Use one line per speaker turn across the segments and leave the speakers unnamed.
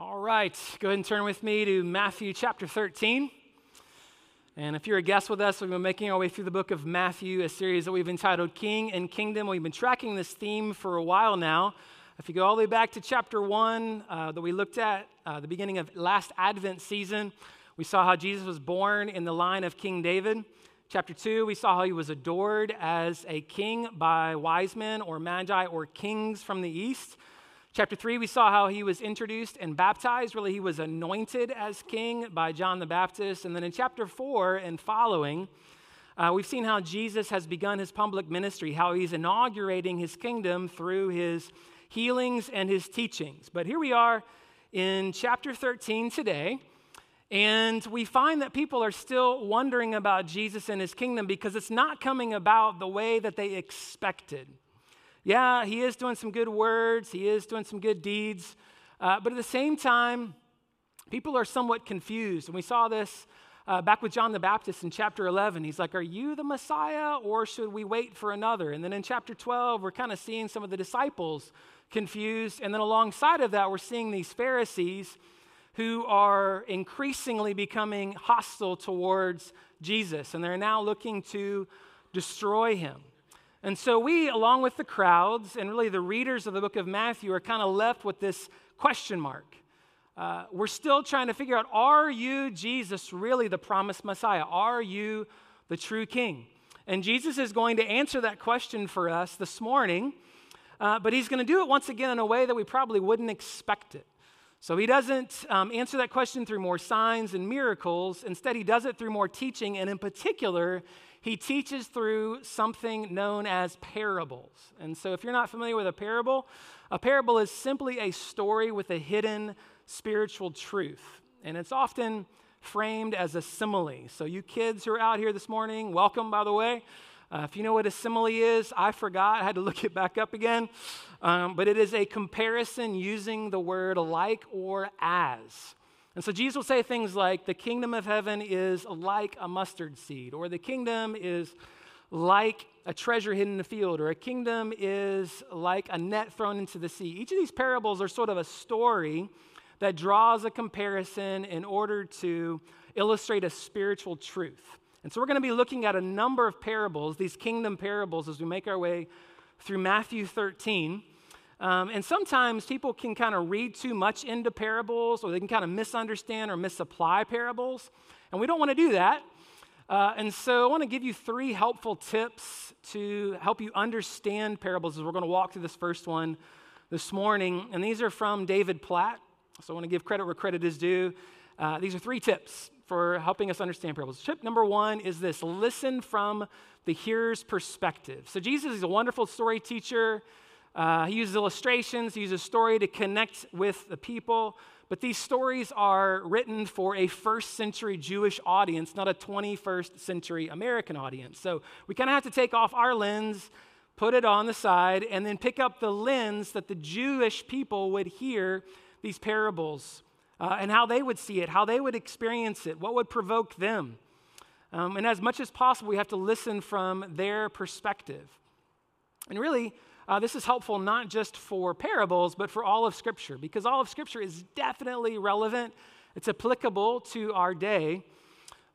All right, go ahead and turn with me to Matthew chapter 13. And if you're a guest with us, we've been making our way through the book of Matthew, a series that we've entitled King and Kingdom. We've been tracking this theme for a while now. If you go all the way back to chapter 1 uh, that we looked at, uh, the beginning of last Advent season, we saw how Jesus was born in the line of King David. Chapter 2, we saw how he was adored as a king by wise men or magi or kings from the east. Chapter 3, we saw how he was introduced and baptized. Really, he was anointed as king by John the Baptist. And then in chapter 4 and following, uh, we've seen how Jesus has begun his public ministry, how he's inaugurating his kingdom through his healings and his teachings. But here we are in chapter 13 today. And we find that people are still wondering about Jesus and his kingdom because it's not coming about the way that they expected yeah, he is doing some good words, he is doing some good deeds, uh, but at the same time, people are somewhat confused. And we saw this uh, back with John the Baptist in chapter 11. He's like, Are you the Messiah or should we wait for another? And then in chapter 12, we're kind of seeing some of the disciples confused. And then alongside of that, we're seeing these Pharisees who are increasingly becoming hostile towards Jesus. And they're now looking to destroy him. And so we, along with the crowds and really the readers of the book of Matthew, are kind of left with this question mark. Uh, we're still trying to figure out are you, Jesus, really the promised Messiah? Are you the true King? And Jesus is going to answer that question for us this morning, uh, but he's going to do it once again in a way that we probably wouldn't expect it. So he doesn't um, answer that question through more signs and miracles. Instead, he does it through more teaching, and in particular, he teaches through something known as parables. And so, if you're not familiar with a parable, a parable is simply a story with a hidden spiritual truth. And it's often framed as a simile. So, you kids who are out here this morning, welcome, by the way. Uh, if you know what a simile is, I forgot. I had to look it back up again. Um, but it is a comparison using the word like or as. And so Jesus will say things like, the kingdom of heaven is like a mustard seed, or the kingdom is like a treasure hidden in the field, or a kingdom is like a net thrown into the sea. Each of these parables are sort of a story that draws a comparison in order to illustrate a spiritual truth. And so we're going to be looking at a number of parables, these kingdom parables, as we make our way through Matthew 13. Um, and sometimes people can kind of read too much into parables, or they can kind of misunderstand or misapply parables. And we don't want to do that. Uh, and so I want to give you three helpful tips to help you understand parables as we're going to walk through this first one this morning. And these are from David Platt. So I want to give credit where credit is due. Uh, these are three tips for helping us understand parables. Tip number one is this listen from the hearer's perspective. So Jesus is a wonderful story teacher. Uh, he uses illustrations, he uses story to connect with the people. But these stories are written for a first century Jewish audience, not a 21st century American audience. So we kind of have to take off our lens, put it on the side, and then pick up the lens that the Jewish people would hear these parables uh, and how they would see it, how they would experience it, what would provoke them. Um, and as much as possible, we have to listen from their perspective. And really, uh, this is helpful not just for parables, but for all of Scripture, because all of Scripture is definitely relevant. It's applicable to our day,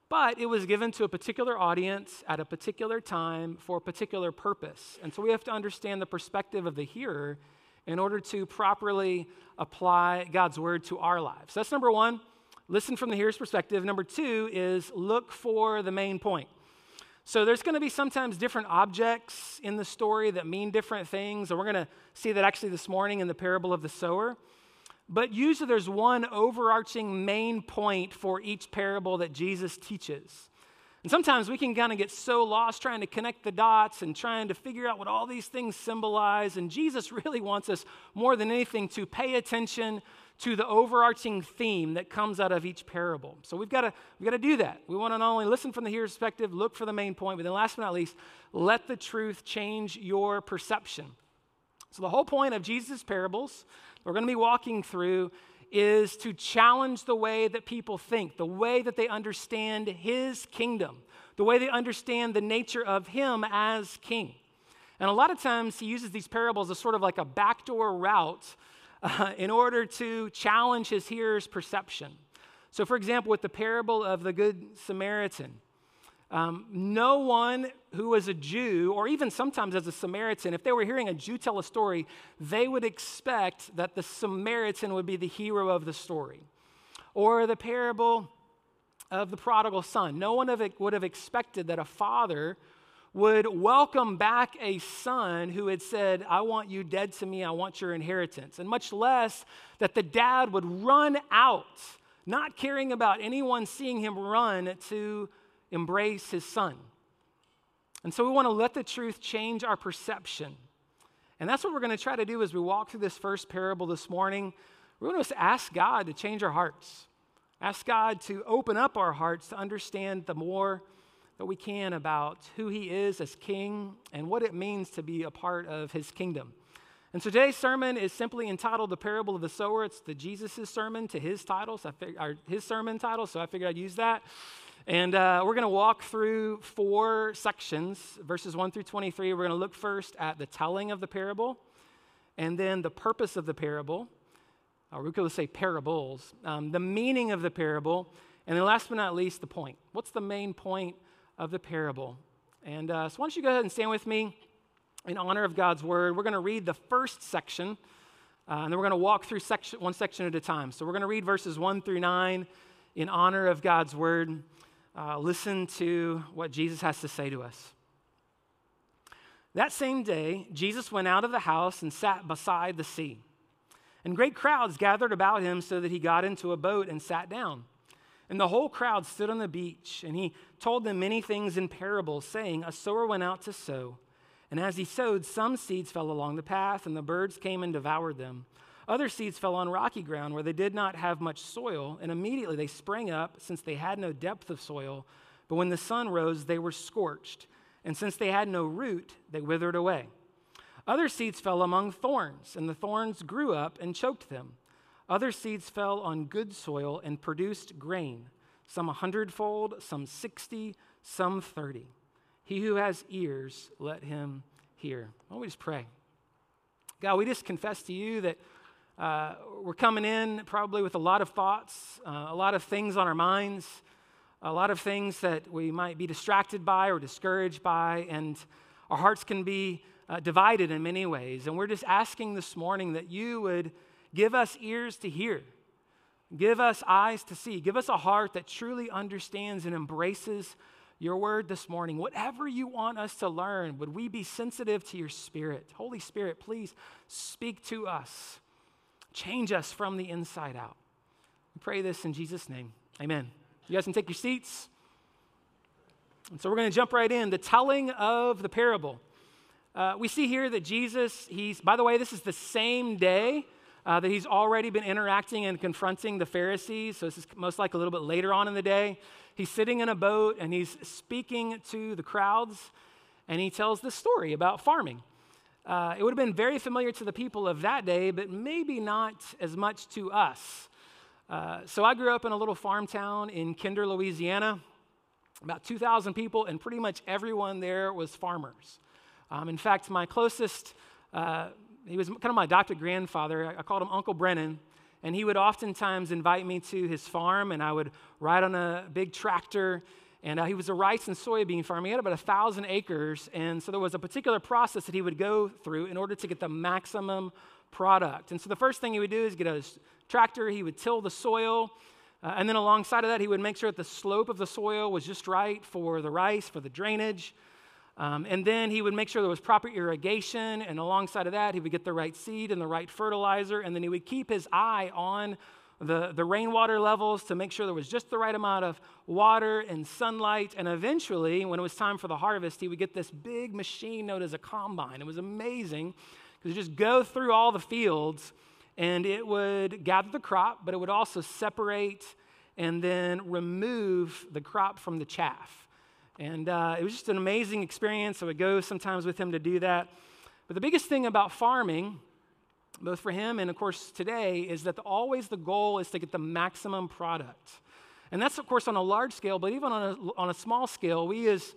but it was given to a particular audience at a particular time for a particular purpose. And so we have to understand the perspective of the hearer in order to properly apply God's word to our lives. That's number one. Listen from the hearer's perspective. Number two is look for the main point. So there's going to be sometimes different objects in the story that mean different things, and we're going to see that actually this morning in the parable of the sower. But usually there's one overarching main point for each parable that Jesus teaches. And sometimes we can kind of get so lost trying to connect the dots and trying to figure out what all these things symbolize. And Jesus really wants us more than anything to pay attention to the overarching theme that comes out of each parable. So we've got to we've got to do that. We want to not only listen from the hearer's perspective, look for the main point, but then last but not least, let the truth change your perception. So the whole point of Jesus' parables we're going to be walking through is to challenge the way that people think, the way that they understand his kingdom, the way they understand the nature of him as king. And a lot of times he uses these parables as sort of like a backdoor route uh, in order to challenge his hearers' perception. So, for example, with the parable of the Good Samaritan, um, no one who was a Jew, or even sometimes as a Samaritan, if they were hearing a Jew tell a story, they would expect that the Samaritan would be the hero of the story. Or the parable of the prodigal son. No one would have expected that a father would welcome back a son who had said, I want you dead to me, I want your inheritance. And much less that the dad would run out, not caring about anyone seeing him run to embrace his son. And so we want to let the truth change our perception. And that's what we're going to try to do as we walk through this first parable this morning. We're going to ask God to change our hearts. Ask God to open up our hearts to understand the more that we can about who He is as King and what it means to be a part of His kingdom. And so today's sermon is simply entitled The Parable of the Sower. It's the Jesus' sermon to his title, so fig- or his sermon title, so I figured I'd use that. And uh, we're going to walk through four sections, verses 1 through 23. We're going to look first at the telling of the parable, and then the purpose of the parable, or we could say parables, um, the meaning of the parable, and then last but not least, the point. What's the main point of the parable? And uh, so why don't you go ahead and stand with me in honor of God's word. We're going to read the first section, uh, and then we're going to walk through section, one section at a time. So we're going to read verses 1 through 9 in honor of God's word uh, listen to what Jesus has to say to us. That same day, Jesus went out of the house and sat beside the sea. And great crowds gathered about him so that he got into a boat and sat down. And the whole crowd stood on the beach, and he told them many things in parables, saying, A sower went out to sow. And as he sowed, some seeds fell along the path, and the birds came and devoured them. Other seeds fell on rocky ground where they did not have much soil, and immediately they sprang up, since they had no depth of soil. But when the sun rose, they were scorched, and since they had no root, they withered away. Other seeds fell among thorns, and the thorns grew up and choked them. Other seeds fell on good soil and produced grain, some a hundredfold, some sixty, some thirty. He who has ears, let him hear. Why don't we just pray? God, we just confess to you that uh, we're coming in probably with a lot of thoughts, uh, a lot of things on our minds, a lot of things that we might be distracted by or discouraged by, and our hearts can be uh, divided in many ways. And we're just asking this morning that you would give us ears to hear, give us eyes to see, give us a heart that truly understands and embraces your word this morning. Whatever you want us to learn, would we be sensitive to your spirit? Holy Spirit, please speak to us. Change us from the inside out. We pray this in Jesus' name. Amen. You guys can take your seats. And so we're going to jump right in. The telling of the parable. Uh, we see here that Jesus, he's, by the way, this is the same day uh, that he's already been interacting and confronting the Pharisees. So this is most likely a little bit later on in the day. He's sitting in a boat and he's speaking to the crowds, and he tells this story about farming. Uh, it would have been very familiar to the people of that day, but maybe not as much to us. Uh, so I grew up in a little farm town in Kinder, Louisiana, about 2,000 people, and pretty much everyone there was farmers. Um, in fact, my closest, uh, he was kind of my adopted grandfather. I, I called him Uncle Brennan. And he would oftentimes invite me to his farm, and I would ride on a big tractor and uh, he was a rice and soybean farmer. He had about a thousand acres. And so there was a particular process that he would go through in order to get the maximum product. And so the first thing he would do is get a tractor, he would till the soil. Uh, and then alongside of that, he would make sure that the slope of the soil was just right for the rice, for the drainage. Um, and then he would make sure there was proper irrigation. And alongside of that, he would get the right seed and the right fertilizer. And then he would keep his eye on the, the rainwater levels to make sure there was just the right amount of water and sunlight. And eventually, when it was time for the harvest, he would get this big machine known as a combine. It was amazing because it just go through all the fields and it would gather the crop, but it would also separate and then remove the crop from the chaff. And uh, it was just an amazing experience. I would go sometimes with him to do that. But the biggest thing about farming both for him and of course today, is that always the goal is to get the maximum product. And that's of course on a large scale, but even on a, on a small scale, we as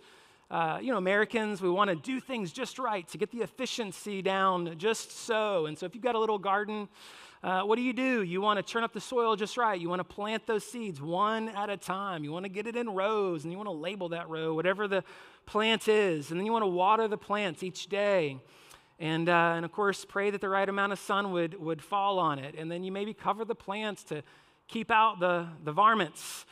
uh, you know, Americans, we want to do things just right to get the efficiency down just so. And so if you've got a little garden, uh, what do you do? You want to turn up the soil just right. You want to plant those seeds one at a time. You want to get it in rows and you want to label that row, whatever the plant is. And then you want to water the plants each day. And, uh, and of course, pray that the right amount of sun would, would fall on it. And then you maybe cover the plants to keep out the, the varmints.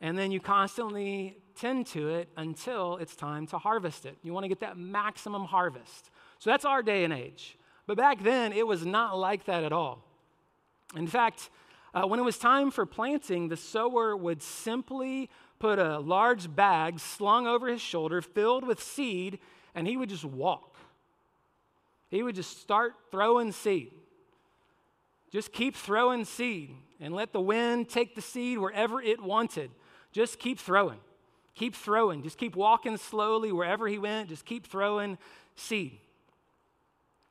And then you constantly tend to it until it's time to harvest it. You want to get that maximum harvest. So that's our day and age. But back then, it was not like that at all. In fact, uh, when it was time for planting, the sower would simply put a large bag slung over his shoulder filled with seed, and he would just walk. He would just start throwing seed. Just keep throwing seed and let the wind take the seed wherever it wanted. Just keep throwing. Keep throwing. Just keep walking slowly wherever he went. Just keep throwing seed.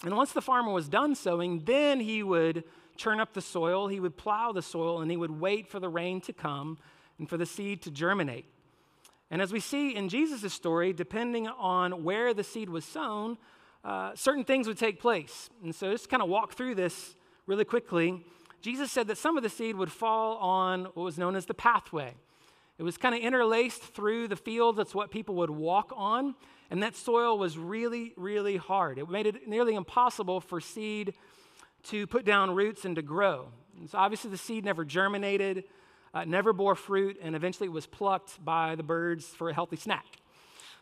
And once the farmer was done sowing, then he would churn up the soil, he would plow the soil, and he would wait for the rain to come and for the seed to germinate. And as we see in Jesus' story, depending on where the seed was sown, uh, certain things would take place. And so, just kind of walk through this really quickly. Jesus said that some of the seed would fall on what was known as the pathway. It was kind of interlaced through the fields. That's what people would walk on. And that soil was really, really hard. It made it nearly impossible for seed to put down roots and to grow. And so obviously, the seed never germinated, uh, never bore fruit, and eventually it was plucked by the birds for a healthy snack.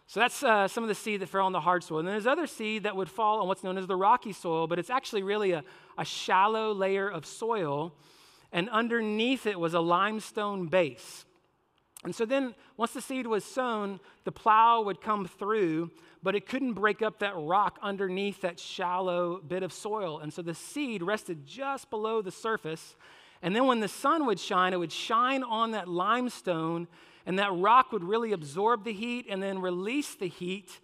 So that's uh, some of the seed that fell on the hard soil. And then there's other seed that would fall on what's known as the rocky soil, but it's actually really a, a shallow layer of soil, and underneath it was a limestone base. And so then, once the seed was sown, the plow would come through, but it couldn't break up that rock underneath that shallow bit of soil. And so the seed rested just below the surface. And then, when the sun would shine, it would shine on that limestone, and that rock would really absorb the heat and then release the heat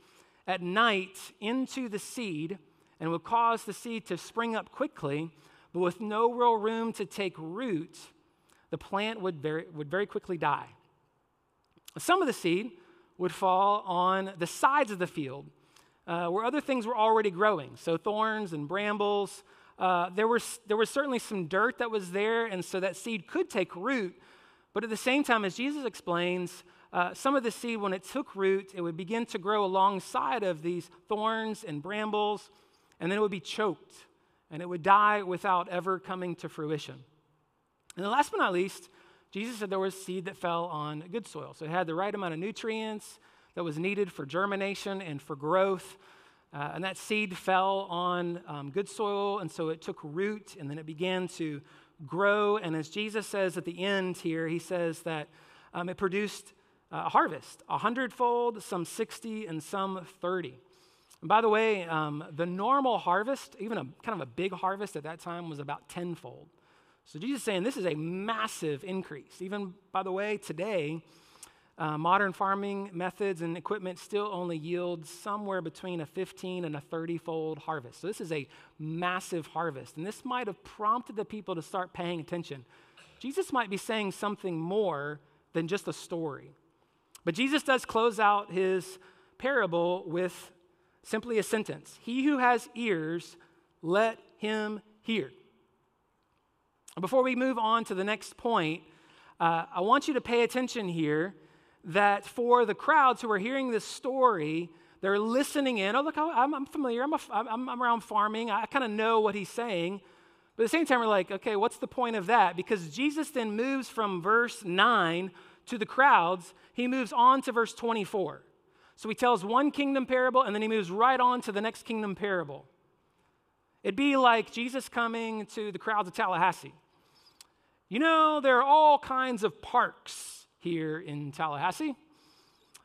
at night into the seed and would cause the seed to spring up quickly, but with no real room to take root, the plant would very, would very quickly die. Some of the seed would fall on the sides of the field uh, where other things were already growing. So, thorns and brambles. Uh, there, was, there was certainly some dirt that was there, and so that seed could take root. But at the same time, as Jesus explains, uh, some of the seed, when it took root, it would begin to grow alongside of these thorns and brambles, and then it would be choked, and it would die without ever coming to fruition. And then, last but not least, Jesus said there was seed that fell on good soil. So it had the right amount of nutrients that was needed for germination and for growth. Uh, and that seed fell on um, good soil, and so it took root, and then it began to grow. And as Jesus says at the end here, he says that um, it produced a harvest, a hundredfold, some 60, and some 30. And by the way, um, the normal harvest, even a kind of a big harvest at that time, was about tenfold. So Jesus is saying this is a massive increase. Even, by the way, today, uh, modern farming methods and equipment still only yield somewhere between a 15 and a 30 fold harvest. So this is a massive harvest. And this might have prompted the people to start paying attention. Jesus might be saying something more than just a story. But Jesus does close out his parable with simply a sentence He who has ears, let him hear. Before we move on to the next point, uh, I want you to pay attention here that for the crowds who are hearing this story, they're listening in. Oh, look, I'm, I'm familiar. I'm, a, I'm, I'm around farming. I kind of know what he's saying. But at the same time, we're like, okay, what's the point of that? Because Jesus then moves from verse 9 to the crowds, he moves on to verse 24. So he tells one kingdom parable and then he moves right on to the next kingdom parable. It'd be like Jesus coming to the crowds of Tallahassee. You know, there are all kinds of parks here in Tallahassee.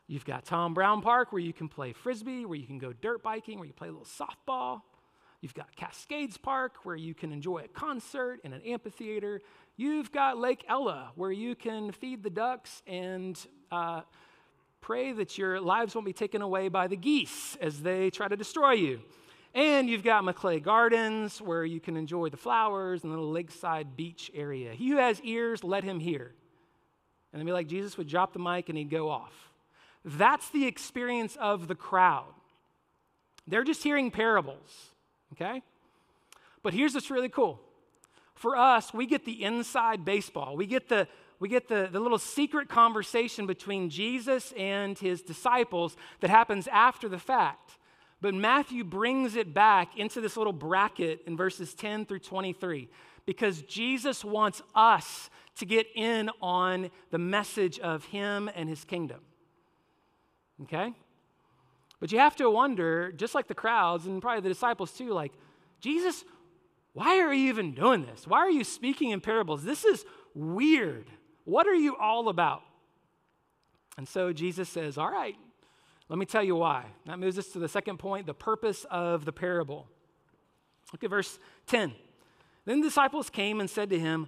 You've got Tom Brown Park where you can play frisbee, where you can go dirt biking, where you play a little softball. You've got Cascades Park where you can enjoy a concert in an amphitheater. You've got Lake Ella where you can feed the ducks and uh, pray that your lives won't be taken away by the geese as they try to destroy you. And you've got Maclay Gardens, where you can enjoy the flowers and the lakeside beach area. He who has ears, let him hear. And then be like Jesus would drop the mic and he'd go off. That's the experience of the crowd. They're just hearing parables, okay? But here's what's really cool. for us, we get the inside baseball. We get the we get the, the little secret conversation between Jesus and his disciples that happens after the fact. But Matthew brings it back into this little bracket in verses 10 through 23 because Jesus wants us to get in on the message of him and his kingdom. Okay? But you have to wonder, just like the crowds and probably the disciples too, like, Jesus, why are you even doing this? Why are you speaking in parables? This is weird. What are you all about? And so Jesus says, All right, let me tell you why. That moves us to the second point the purpose of the parable. Look at verse 10. Then the disciples came and said to him,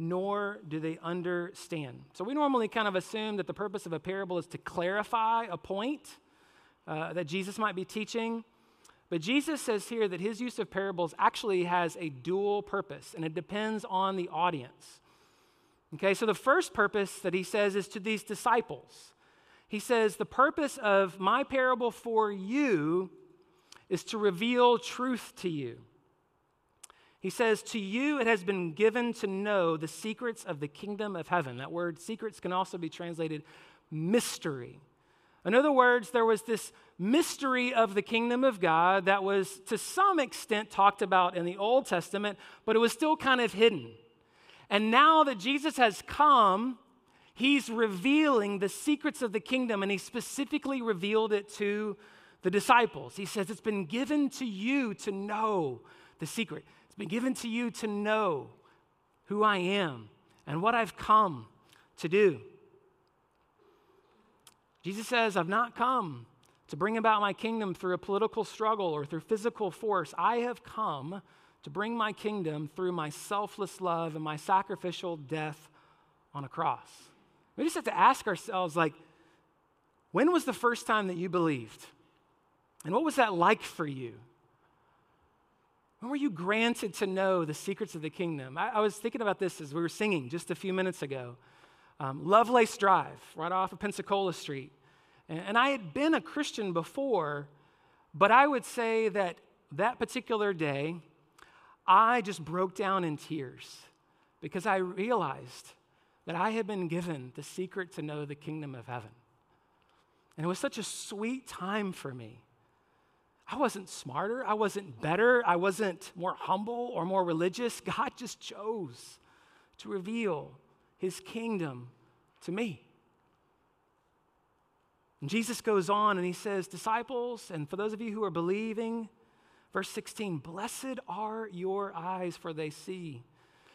nor do they understand. So we normally kind of assume that the purpose of a parable is to clarify a point uh, that Jesus might be teaching. But Jesus says here that his use of parables actually has a dual purpose, and it depends on the audience. Okay, so the first purpose that he says is to these disciples. He says, The purpose of my parable for you is to reveal truth to you. He says, To you it has been given to know the secrets of the kingdom of heaven. That word secrets can also be translated mystery. In other words, there was this mystery of the kingdom of God that was to some extent talked about in the Old Testament, but it was still kind of hidden. And now that Jesus has come, he's revealing the secrets of the kingdom, and he specifically revealed it to the disciples. He says, It's been given to you to know the secret. Been given to you to know who I am and what I've come to do. Jesus says, I've not come to bring about my kingdom through a political struggle or through physical force. I have come to bring my kingdom through my selfless love and my sacrificial death on a cross. We just have to ask ourselves, like, when was the first time that you believed? And what was that like for you? When were you granted to know the secrets of the kingdom? I, I was thinking about this as we were singing just a few minutes ago. Um, Lovelace Drive, right off of Pensacola Street. And, and I had been a Christian before, but I would say that that particular day, I just broke down in tears because I realized that I had been given the secret to know the kingdom of heaven. And it was such a sweet time for me. I wasn't smarter, I wasn't better, I wasn't more humble or more religious. God just chose to reveal his kingdom to me. And Jesus goes on and he says, Disciples, and for those of you who are believing, verse 16, blessed are your eyes, for they see,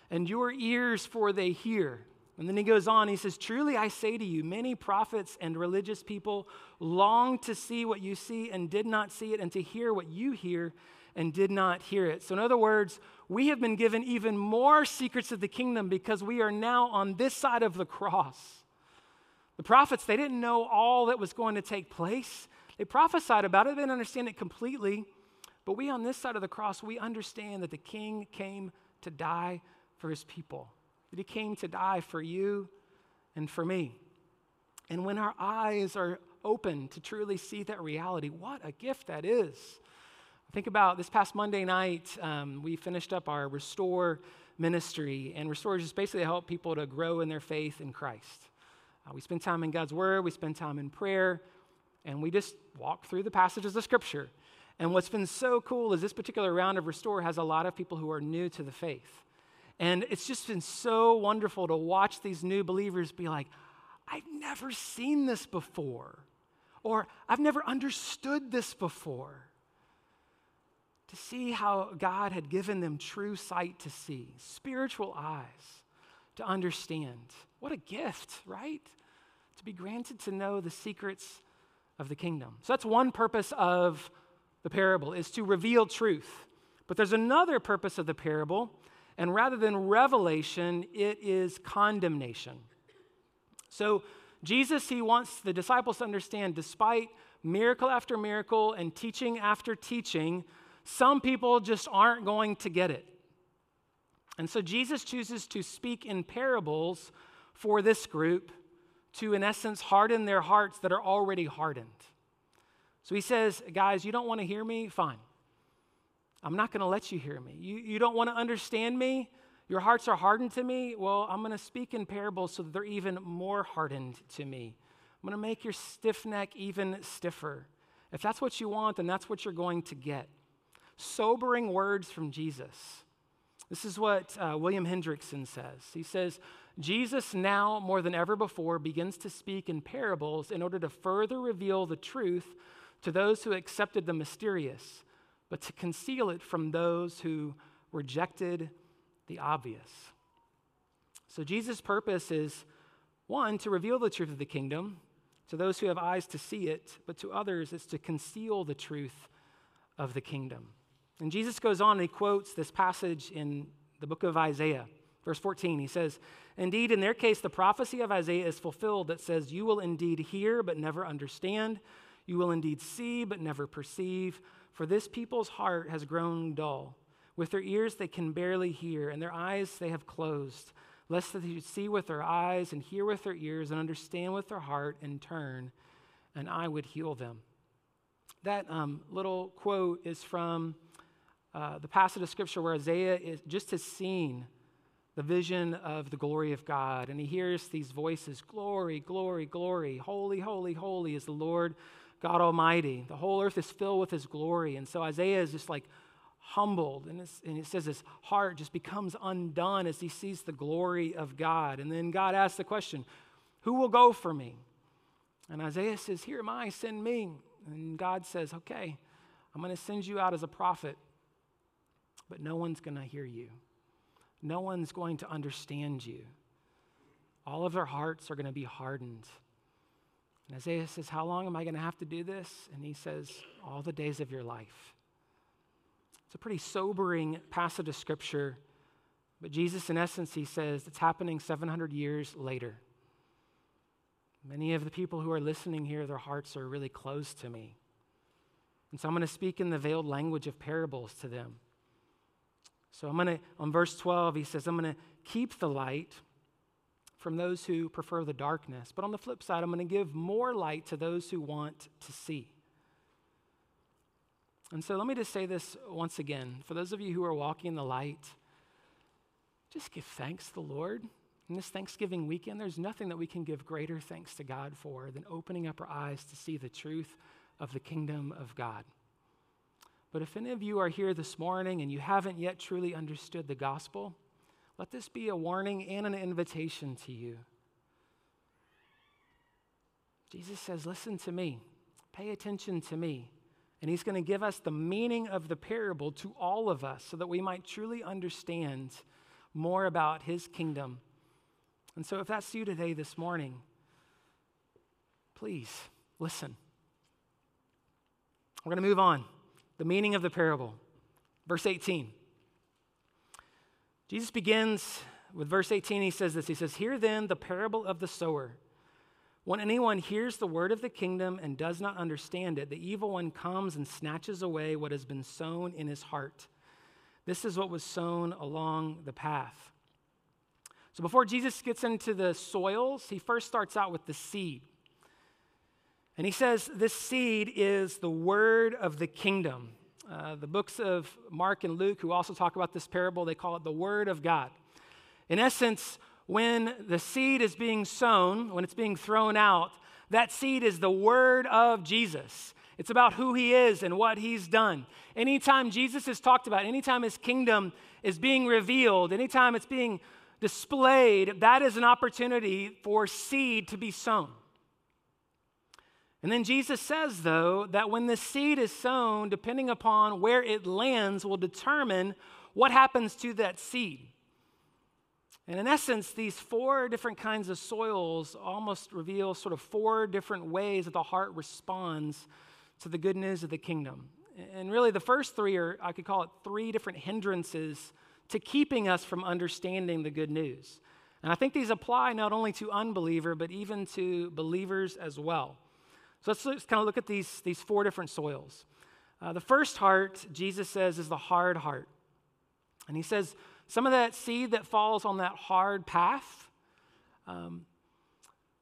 and your ears, for they hear. And then he goes on, he says, Truly I say to you, many prophets and religious people long to see what you see and did not see it, and to hear what you hear and did not hear it. So, in other words, we have been given even more secrets of the kingdom because we are now on this side of the cross. The prophets, they didn't know all that was going to take place. They prophesied about it, they didn't understand it completely. But we on this side of the cross, we understand that the king came to die for his people that he came to die for you and for me. And when our eyes are open to truly see that reality, what a gift that is. Think about this past Monday night, um, we finished up our Restore ministry, and Restore is just basically help people to grow in their faith in Christ. Uh, we spend time in God's Word, we spend time in prayer, and we just walk through the passages of Scripture. And what's been so cool is this particular round of Restore has a lot of people who are new to the faith. And it's just been so wonderful to watch these new believers be like, I've never seen this before, or I've never understood this before. To see how God had given them true sight to see, spiritual eyes to understand. What a gift, right? To be granted to know the secrets of the kingdom. So that's one purpose of the parable is to reveal truth. But there's another purpose of the parable and rather than revelation, it is condemnation. So Jesus, he wants the disciples to understand, despite miracle after miracle and teaching after teaching, some people just aren't going to get it. And so Jesus chooses to speak in parables for this group to, in essence, harden their hearts that are already hardened. So he says, Guys, you don't want to hear me? Fine. I'm not going to let you hear me. You, you don't want to understand me? Your hearts are hardened to me? Well, I'm going to speak in parables so that they're even more hardened to me. I'm going to make your stiff neck even stiffer. If that's what you want, then that's what you're going to get. Sobering words from Jesus. This is what uh, William Hendriksen says. He says, Jesus now, more than ever before, begins to speak in parables in order to further reveal the truth to those who accepted the mysterious, but to conceal it from those who rejected the obvious. So, Jesus' purpose is one, to reveal the truth of the kingdom to those who have eyes to see it, but to others, it's to conceal the truth of the kingdom. And Jesus goes on and he quotes this passage in the book of Isaiah, verse 14. He says, Indeed, in their case, the prophecy of Isaiah is fulfilled that says, You will indeed hear, but never understand. You will indeed see, but never perceive. For this people's heart has grown dull. With their ears they can barely hear, and their eyes they have closed, lest they should see with their eyes and hear with their ears and understand with their heart and turn, and I would heal them. That um, little quote is from uh, the passage of scripture where Isaiah is, just has seen the vision of the glory of God, and he hears these voices Glory, glory, glory, holy, holy, holy is the Lord God Almighty. The whole earth is filled with his glory. And so Isaiah is just like humbled, and, and it says his heart just becomes undone as he sees the glory of God. And then God asks the question, Who will go for me? And Isaiah says, Here am I, send me. And God says, Okay, I'm going to send you out as a prophet but no one's going to hear you. No one's going to understand you. All of their hearts are going to be hardened. And Isaiah says, How long am I going to have to do this? And he says, All the days of your life. It's a pretty sobering passage of scripture, but Jesus, in essence, he says it's happening 700 years later. Many of the people who are listening here, their hearts are really closed to me. And so I'm going to speak in the veiled language of parables to them. So I'm going to, on verse 12, he says, I'm going to keep the light from those who prefer the darkness. But on the flip side, I'm going to give more light to those who want to see. And so let me just say this once again. For those of you who are walking in the light, just give thanks to the Lord. In this Thanksgiving weekend, there's nothing that we can give greater thanks to God for than opening up our eyes to see the truth of the kingdom of God. But if any of you are here this morning and you haven't yet truly understood the gospel, let this be a warning and an invitation to you. Jesus says, Listen to me, pay attention to me. And he's going to give us the meaning of the parable to all of us so that we might truly understand more about his kingdom. And so, if that's you today, this morning, please listen. We're going to move on the meaning of the parable. Verse 18. Jesus begins with verse 18. He says this He says, Hear then the parable of the sower. When anyone hears the word of the kingdom and does not understand it, the evil one comes and snatches away what has been sown in his heart. This is what was sown along the path. So before Jesus gets into the soils, he first starts out with the seed. And he says this seed is the word of the kingdom. Uh, the books of Mark and Luke, who also talk about this parable, they call it the word of God. In essence, when the seed is being sown, when it's being thrown out, that seed is the word of Jesus. It's about who he is and what he's done. Anytime Jesus is talked about, anytime his kingdom is being revealed, anytime it's being displayed, that is an opportunity for seed to be sown. And then Jesus says, though, that when the seed is sown, depending upon where it lands, will determine what happens to that seed. And in essence, these four different kinds of soils almost reveal sort of four different ways that the heart responds to the good news of the kingdom. And really, the first three are, I could call it three different hindrances to keeping us from understanding the good news. And I think these apply not only to unbeliever, but even to believers as well. So let's, let's kind of look at these, these four different soils. Uh, the first heart, Jesus says, is the hard heart. And he says, some of that seed that falls on that hard path, um,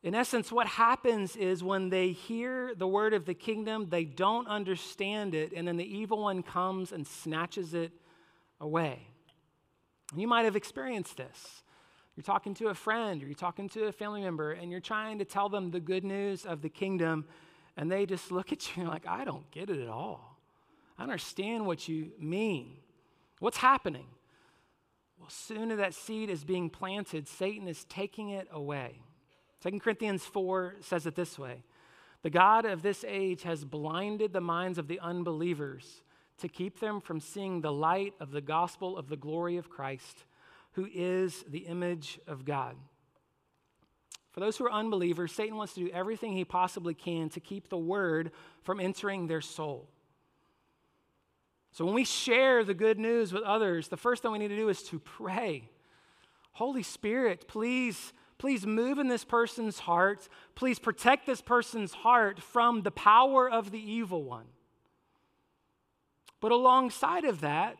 in essence, what happens is when they hear the word of the kingdom, they don't understand it, and then the evil one comes and snatches it away. And you might have experienced this. You're talking to a friend or you're talking to a family member, and you're trying to tell them the good news of the kingdom, and they just look at you and like, I don't get it at all. I understand what you mean. What's happening? Well, soon as that seed is being planted, Satan is taking it away. 2 Corinthians 4 says it this way The God of this age has blinded the minds of the unbelievers to keep them from seeing the light of the gospel of the glory of Christ, who is the image of God. For those who are unbelievers, Satan wants to do everything he possibly can to keep the word from entering their soul. So when we share the good news with others, the first thing we need to do is to pray. Holy Spirit, please Please move in this person's heart. Please protect this person's heart from the power of the evil one. But alongside of that,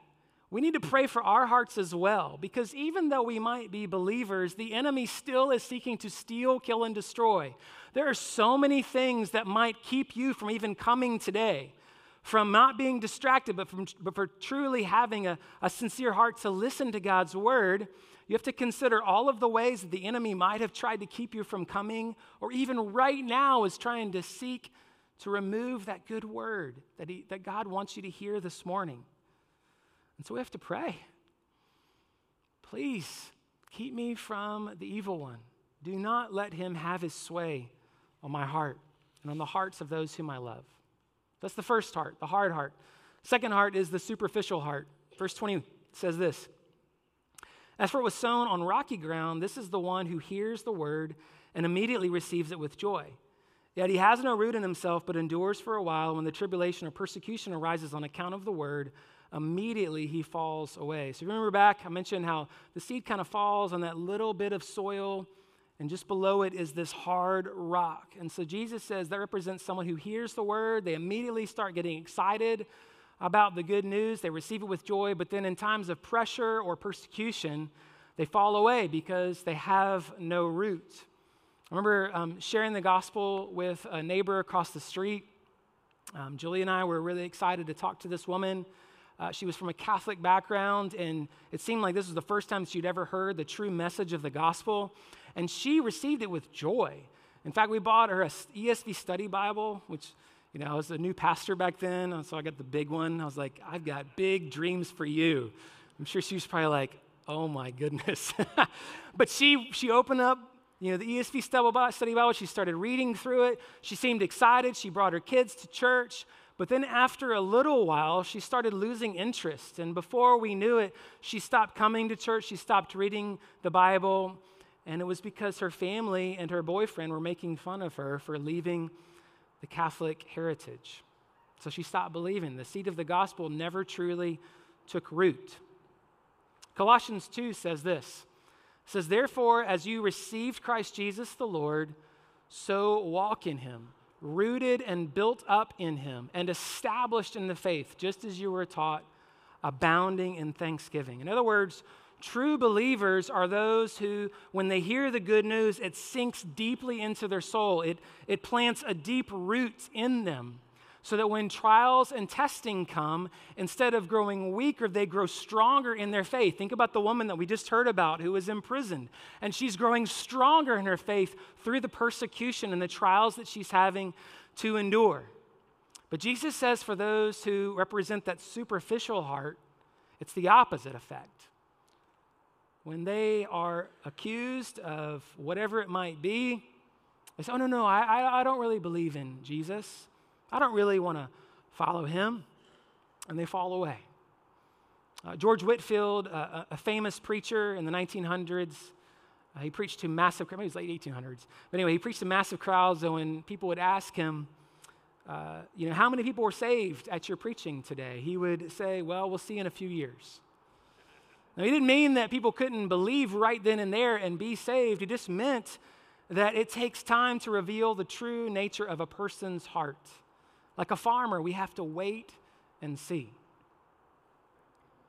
we need to pray for our hearts as well, because even though we might be believers, the enemy still is seeking to steal, kill, and destroy. There are so many things that might keep you from even coming today, from not being distracted, but, from, but for truly having a, a sincere heart to listen to God's word you have to consider all of the ways that the enemy might have tried to keep you from coming, or even right now is trying to seek to remove that good word that, he, that God wants you to hear this morning. And so we have to pray. Please keep me from the evil one. Do not let him have his sway on my heart and on the hearts of those whom I love. That's the first heart, the hard heart. Second heart is the superficial heart. Verse 20 says this as for what was sown on rocky ground, this is the one who hears the word and immediately receives it with joy. Yet he has no root in himself, but endures for a while. When the tribulation or persecution arises on account of the word, immediately he falls away. So remember back, I mentioned how the seed kind of falls on that little bit of soil, and just below it is this hard rock. And so Jesus says that represents someone who hears the word, they immediately start getting excited about the good news, they receive it with joy, but then in times of pressure or persecution, they fall away because they have no root. I remember um, sharing the gospel with a neighbor across the street. Um, Julie and I were really excited to talk to this woman. Uh, she was from a Catholic background, and it seemed like this was the first time she'd ever heard the true message of the gospel. And she received it with joy. In fact, we bought her a ESV study Bible, which you know, I was a new pastor back then, so I got the big one. I was like, I've got big dreams for you. I'm sure she was probably like, oh my goodness. but she, she opened up, you know, the ESV study Bible. She started reading through it. She seemed excited. She brought her kids to church. But then after a little while, she started losing interest. And before we knew it, she stopped coming to church. She stopped reading the Bible. And it was because her family and her boyfriend were making fun of her for leaving the Catholic heritage. So she stopped believing. The seed of the gospel never truly took root. Colossians 2 says this. It says, Therefore, as you received Christ Jesus the Lord, so walk in him, rooted and built up in him, and established in the faith, just as you were taught, abounding in thanksgiving. In other words, True believers are those who, when they hear the good news, it sinks deeply into their soul. It, it plants a deep root in them so that when trials and testing come, instead of growing weaker, they grow stronger in their faith. Think about the woman that we just heard about who was imprisoned, and she's growing stronger in her faith through the persecution and the trials that she's having to endure. But Jesus says for those who represent that superficial heart, it's the opposite effect when they are accused of whatever it might be, they say, Oh, no, no, I, I don't really believe in Jesus. I don't really want to follow him. And they fall away. Uh, George Whitefield, uh, a famous preacher in the 1900s, uh, he preached to massive, maybe it was late 1800s. But anyway, he preached to massive crowds. And when people would ask him, uh, you know, how many people were saved at your preaching today? He would say, well, we'll see in a few years. Now, he didn't mean that people couldn't believe right then and there and be saved. He just meant that it takes time to reveal the true nature of a person's heart. Like a farmer, we have to wait and see.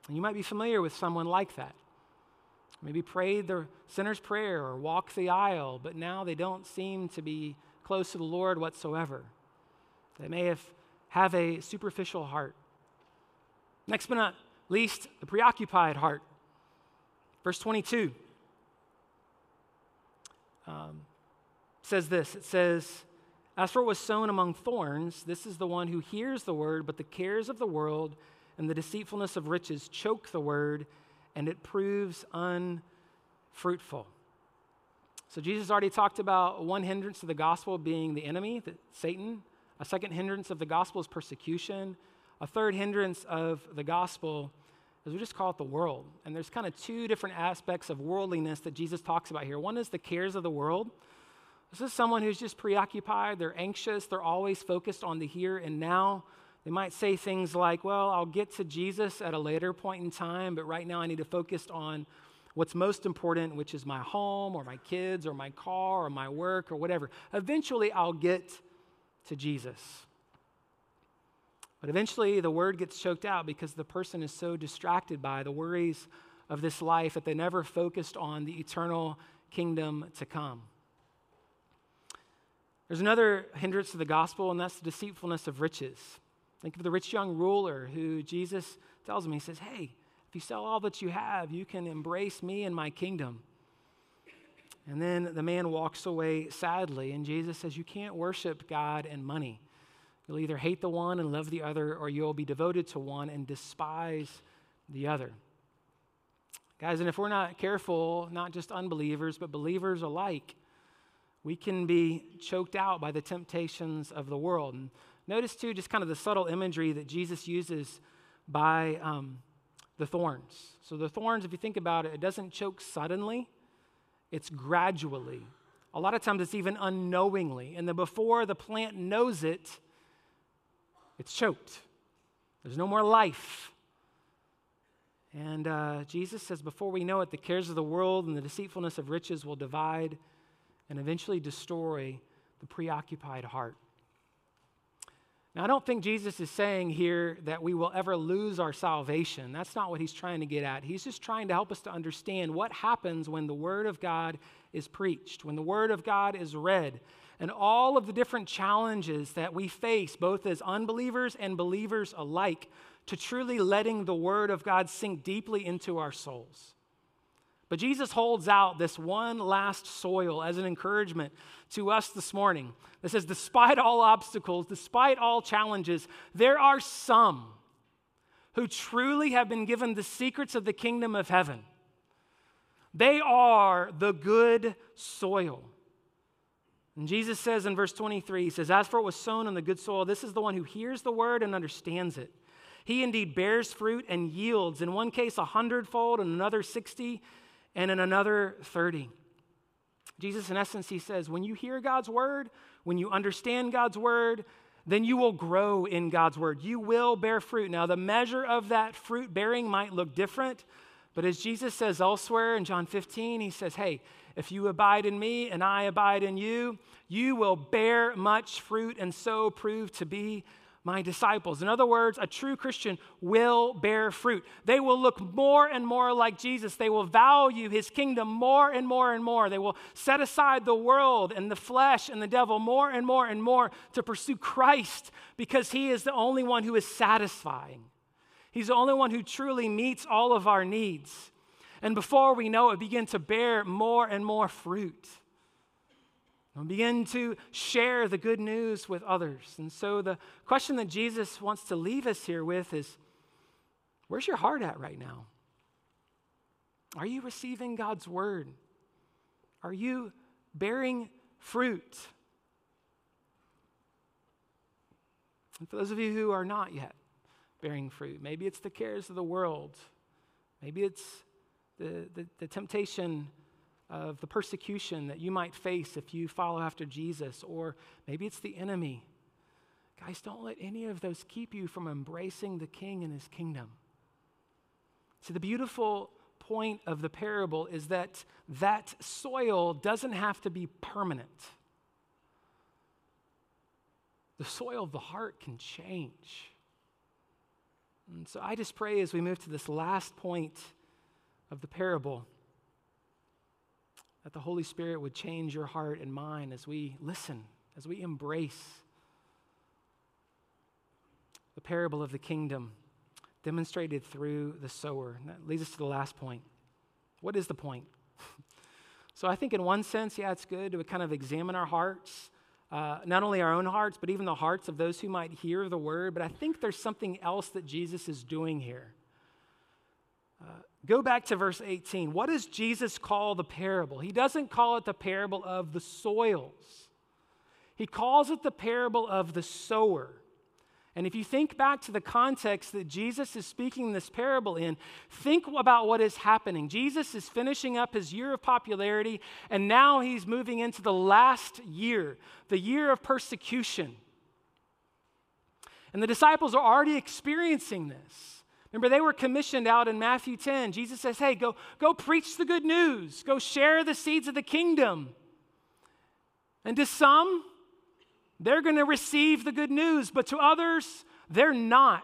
And you might be familiar with someone like that. Maybe prayed the sinner's prayer or walked the aisle, but now they don't seem to be close to the Lord whatsoever. They may have, have a superficial heart. Next but not least, the preoccupied heart. Verse 22 um, says this it says, As for what was sown among thorns, this is the one who hears the word, but the cares of the world and the deceitfulness of riches choke the word, and it proves unfruitful. So Jesus already talked about one hindrance of the gospel being the enemy, the, Satan. A second hindrance of the gospel is persecution. A third hindrance of the gospel is we just call it the world. And there's kind of two different aspects of worldliness that Jesus talks about here. One is the cares of the world. This is someone who's just preoccupied, they're anxious, they're always focused on the here and now. They might say things like, Well, I'll get to Jesus at a later point in time, but right now I need to focus on what's most important, which is my home or my kids or my car or my work or whatever. Eventually I'll get to Jesus. But eventually, the word gets choked out because the person is so distracted by the worries of this life that they never focused on the eternal kingdom to come. There's another hindrance to the gospel, and that's the deceitfulness of riches. Think of the rich young ruler who Jesus tells him, He says, Hey, if you sell all that you have, you can embrace me and my kingdom. And then the man walks away sadly, and Jesus says, You can't worship God and money. You'll either hate the one and love the other, or you'll be devoted to one and despise the other. Guys, and if we're not careful, not just unbelievers, but believers alike, we can be choked out by the temptations of the world. And notice, too, just kind of the subtle imagery that Jesus uses by um, the thorns. So, the thorns, if you think about it, it doesn't choke suddenly, it's gradually. A lot of times it's even unknowingly. And then before the plant knows it, it's choked. There's no more life. And uh, Jesus says, before we know it, the cares of the world and the deceitfulness of riches will divide and eventually destroy the preoccupied heart. Now, I don't think Jesus is saying here that we will ever lose our salvation. That's not what he's trying to get at. He's just trying to help us to understand what happens when the Word of God is preached, when the Word of God is read, and all of the different challenges that we face, both as unbelievers and believers alike, to truly letting the Word of God sink deeply into our souls. But Jesus holds out this one last soil as an encouragement to us this morning that says, despite all obstacles, despite all challenges, there are some who truly have been given the secrets of the kingdom of heaven. They are the good soil. And Jesus says in verse 23, He says, As for what was sown on the good soil, this is the one who hears the word and understands it. He indeed bears fruit and yields, in one case a hundredfold, in another 60, and in another 30. Jesus, in essence, he says, when you hear God's word, when you understand God's word, then you will grow in God's word. You will bear fruit. Now, the measure of that fruit bearing might look different, but as Jesus says elsewhere in John 15, he says, Hey, if you abide in me and I abide in you, you will bear much fruit and so prove to be my disciples. In other words, a true Christian will bear fruit. They will look more and more like Jesus. They will value his kingdom more and more and more. They will set aside the world and the flesh and the devil more and more and more to pursue Christ because he is the only one who is satisfying. He's the only one who truly meets all of our needs. And before we know it, begin to bear more and more fruit. And begin to share the good news with others. And so the question that Jesus wants to leave us here with is where's your heart at right now? Are you receiving God's word? Are you bearing fruit? And for those of you who are not yet bearing fruit, maybe it's the cares of the world, maybe it's the, the, the temptation of the persecution that you might face if you follow after Jesus, or maybe it's the enemy. Guys, don't let any of those keep you from embracing the king and his kingdom. See, the beautiful point of the parable is that that soil doesn't have to be permanent. The soil of the heart can change. And so I just pray as we move to this last point of the parable that the Holy Spirit would change your heart and mind as we listen, as we embrace the parable of the kingdom demonstrated through the sower. And that leads us to the last point. What is the point? so I think, in one sense, yeah, it's good to kind of examine our hearts, uh, not only our own hearts, but even the hearts of those who might hear the word. But I think there's something else that Jesus is doing here. Uh, go back to verse 18. What does Jesus call the parable? He doesn't call it the parable of the soils, he calls it the parable of the sower. And if you think back to the context that Jesus is speaking this parable in, think about what is happening. Jesus is finishing up his year of popularity, and now he's moving into the last year, the year of persecution. And the disciples are already experiencing this. Remember, they were commissioned out in Matthew 10. Jesus says, Hey, go, go preach the good news, go share the seeds of the kingdom. And to some, they're going to receive the good news, but to others, they're not.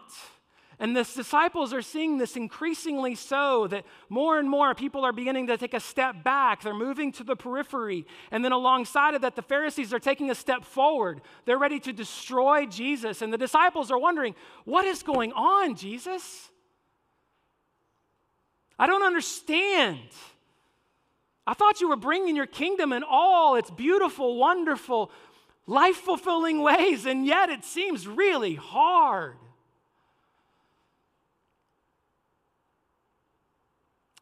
And the disciples are seeing this increasingly so that more and more people are beginning to take a step back. They're moving to the periphery. And then alongside of that, the Pharisees are taking a step forward. They're ready to destroy Jesus. And the disciples are wondering, what is going on, Jesus? I don't understand. I thought you were bringing your kingdom in all its beautiful, wonderful, life fulfilling ways, and yet it seems really hard.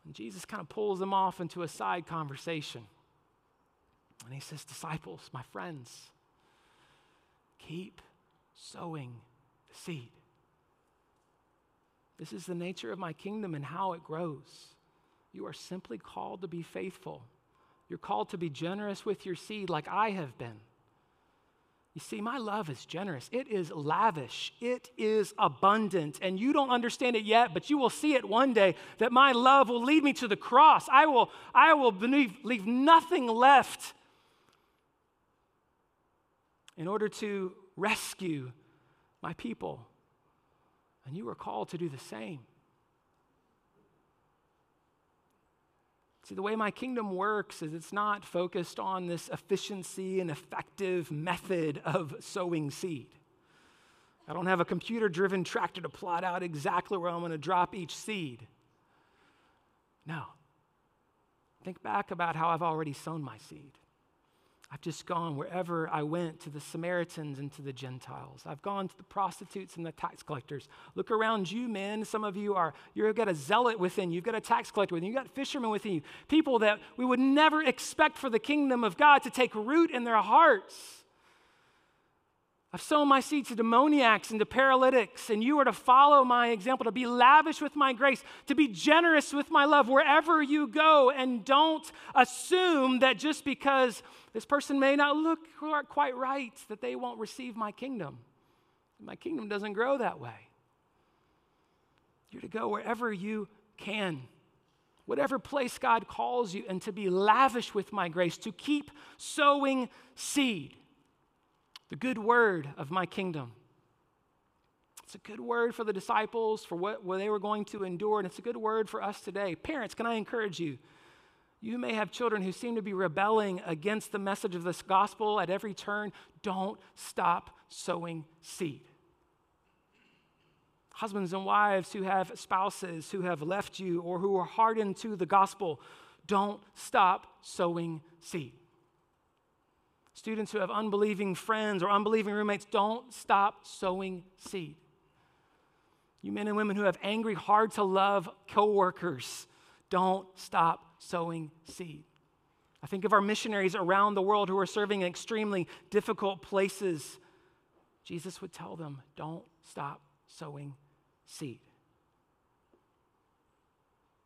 And Jesus kind of pulls them off into a side conversation. And he says, Disciples, my friends, keep sowing the seed. This is the nature of my kingdom and how it grows. You are simply called to be faithful. You're called to be generous with your seed, like I have been. You see, my love is generous. It is lavish. It is abundant. And you don't understand it yet, but you will see it one day that my love will lead me to the cross. I will, I will leave, leave nothing left in order to rescue my people. And you are called to do the same. See, the way my kingdom works is it's not focused on this efficiency and effective method of sowing seed. I don't have a computer driven tractor to plot out exactly where I'm going to drop each seed. No. Think back about how I've already sown my seed. I've just gone wherever I went to the Samaritans and to the Gentiles. I've gone to the prostitutes and the tax collectors. Look around you, men. Some of you are, you've got a zealot within you. You've got a tax collector within you. You've got fishermen within you. People that we would never expect for the kingdom of God to take root in their hearts. I've sown my seed to demoniacs and to paralytics, and you are to follow my example, to be lavish with my grace, to be generous with my love wherever you go, and don't assume that just because this person may not look quite right, that they won't receive my kingdom. My kingdom doesn't grow that way. You're to go wherever you can, whatever place God calls you, and to be lavish with my grace, to keep sowing seed the good word of my kingdom. It's a good word for the disciples, for what, what they were going to endure, and it's a good word for us today. Parents, can I encourage you? You may have children who seem to be rebelling against the message of this gospel at every turn. Don't stop sowing seed. Husbands and wives who have spouses who have left you or who are hardened to the gospel, don't stop sowing seed. Students who have unbelieving friends or unbelieving roommates, don't stop sowing seed. You men and women who have angry, hard to love coworkers, don't stop sowing seed. I think of our missionaries around the world who are serving in extremely difficult places. Jesus would tell them, don't stop sowing seed.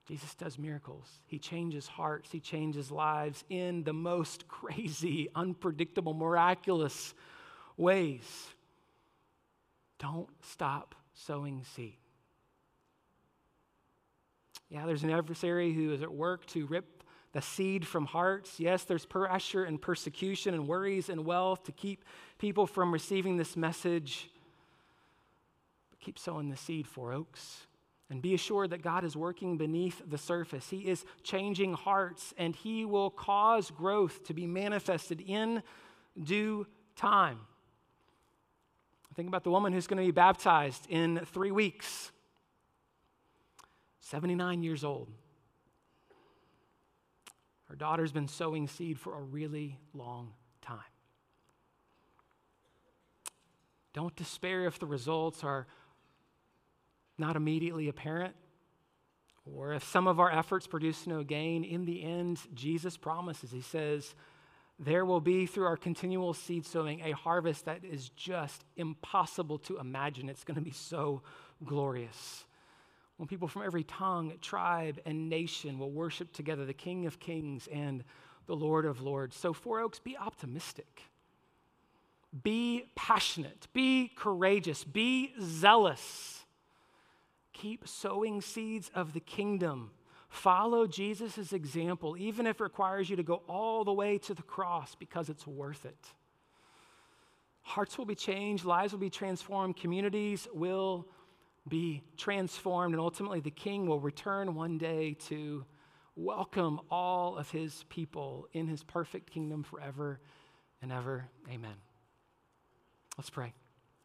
Jesus does miracles. He changes hearts, he changes lives in the most crazy, unpredictable, miraculous ways. Don't stop sowing seed. Yeah, there's an adversary who is at work to rip the seed from hearts. Yes, there's pressure and persecution and worries and wealth to keep people from receiving this message. But keep sowing the seed, Four Oaks. And be assured that God is working beneath the surface. He is changing hearts, and He will cause growth to be manifested in due time. Think about the woman who's going to be baptized in three weeks, 79 years old. Her daughter's been sowing seed for a really long time. Don't despair if the results are not immediately apparent, or if some of our efforts produce no gain. In the end, Jesus promises, He says, there will be, through our continual seed sowing, a harvest that is just impossible to imagine. It's going to be so glorious. When people from every tongue, tribe, and nation will worship together the King of Kings and the Lord of Lords. So, Four Oaks, be optimistic. Be passionate. Be courageous. Be zealous. Keep sowing seeds of the kingdom Follow Jesus' example, even if it requires you to go all the way to the cross, because it's worth it. Hearts will be changed, lives will be transformed, communities will be transformed, and ultimately the King will return one day to welcome all of his people in his perfect kingdom forever and ever. Amen. Let's pray.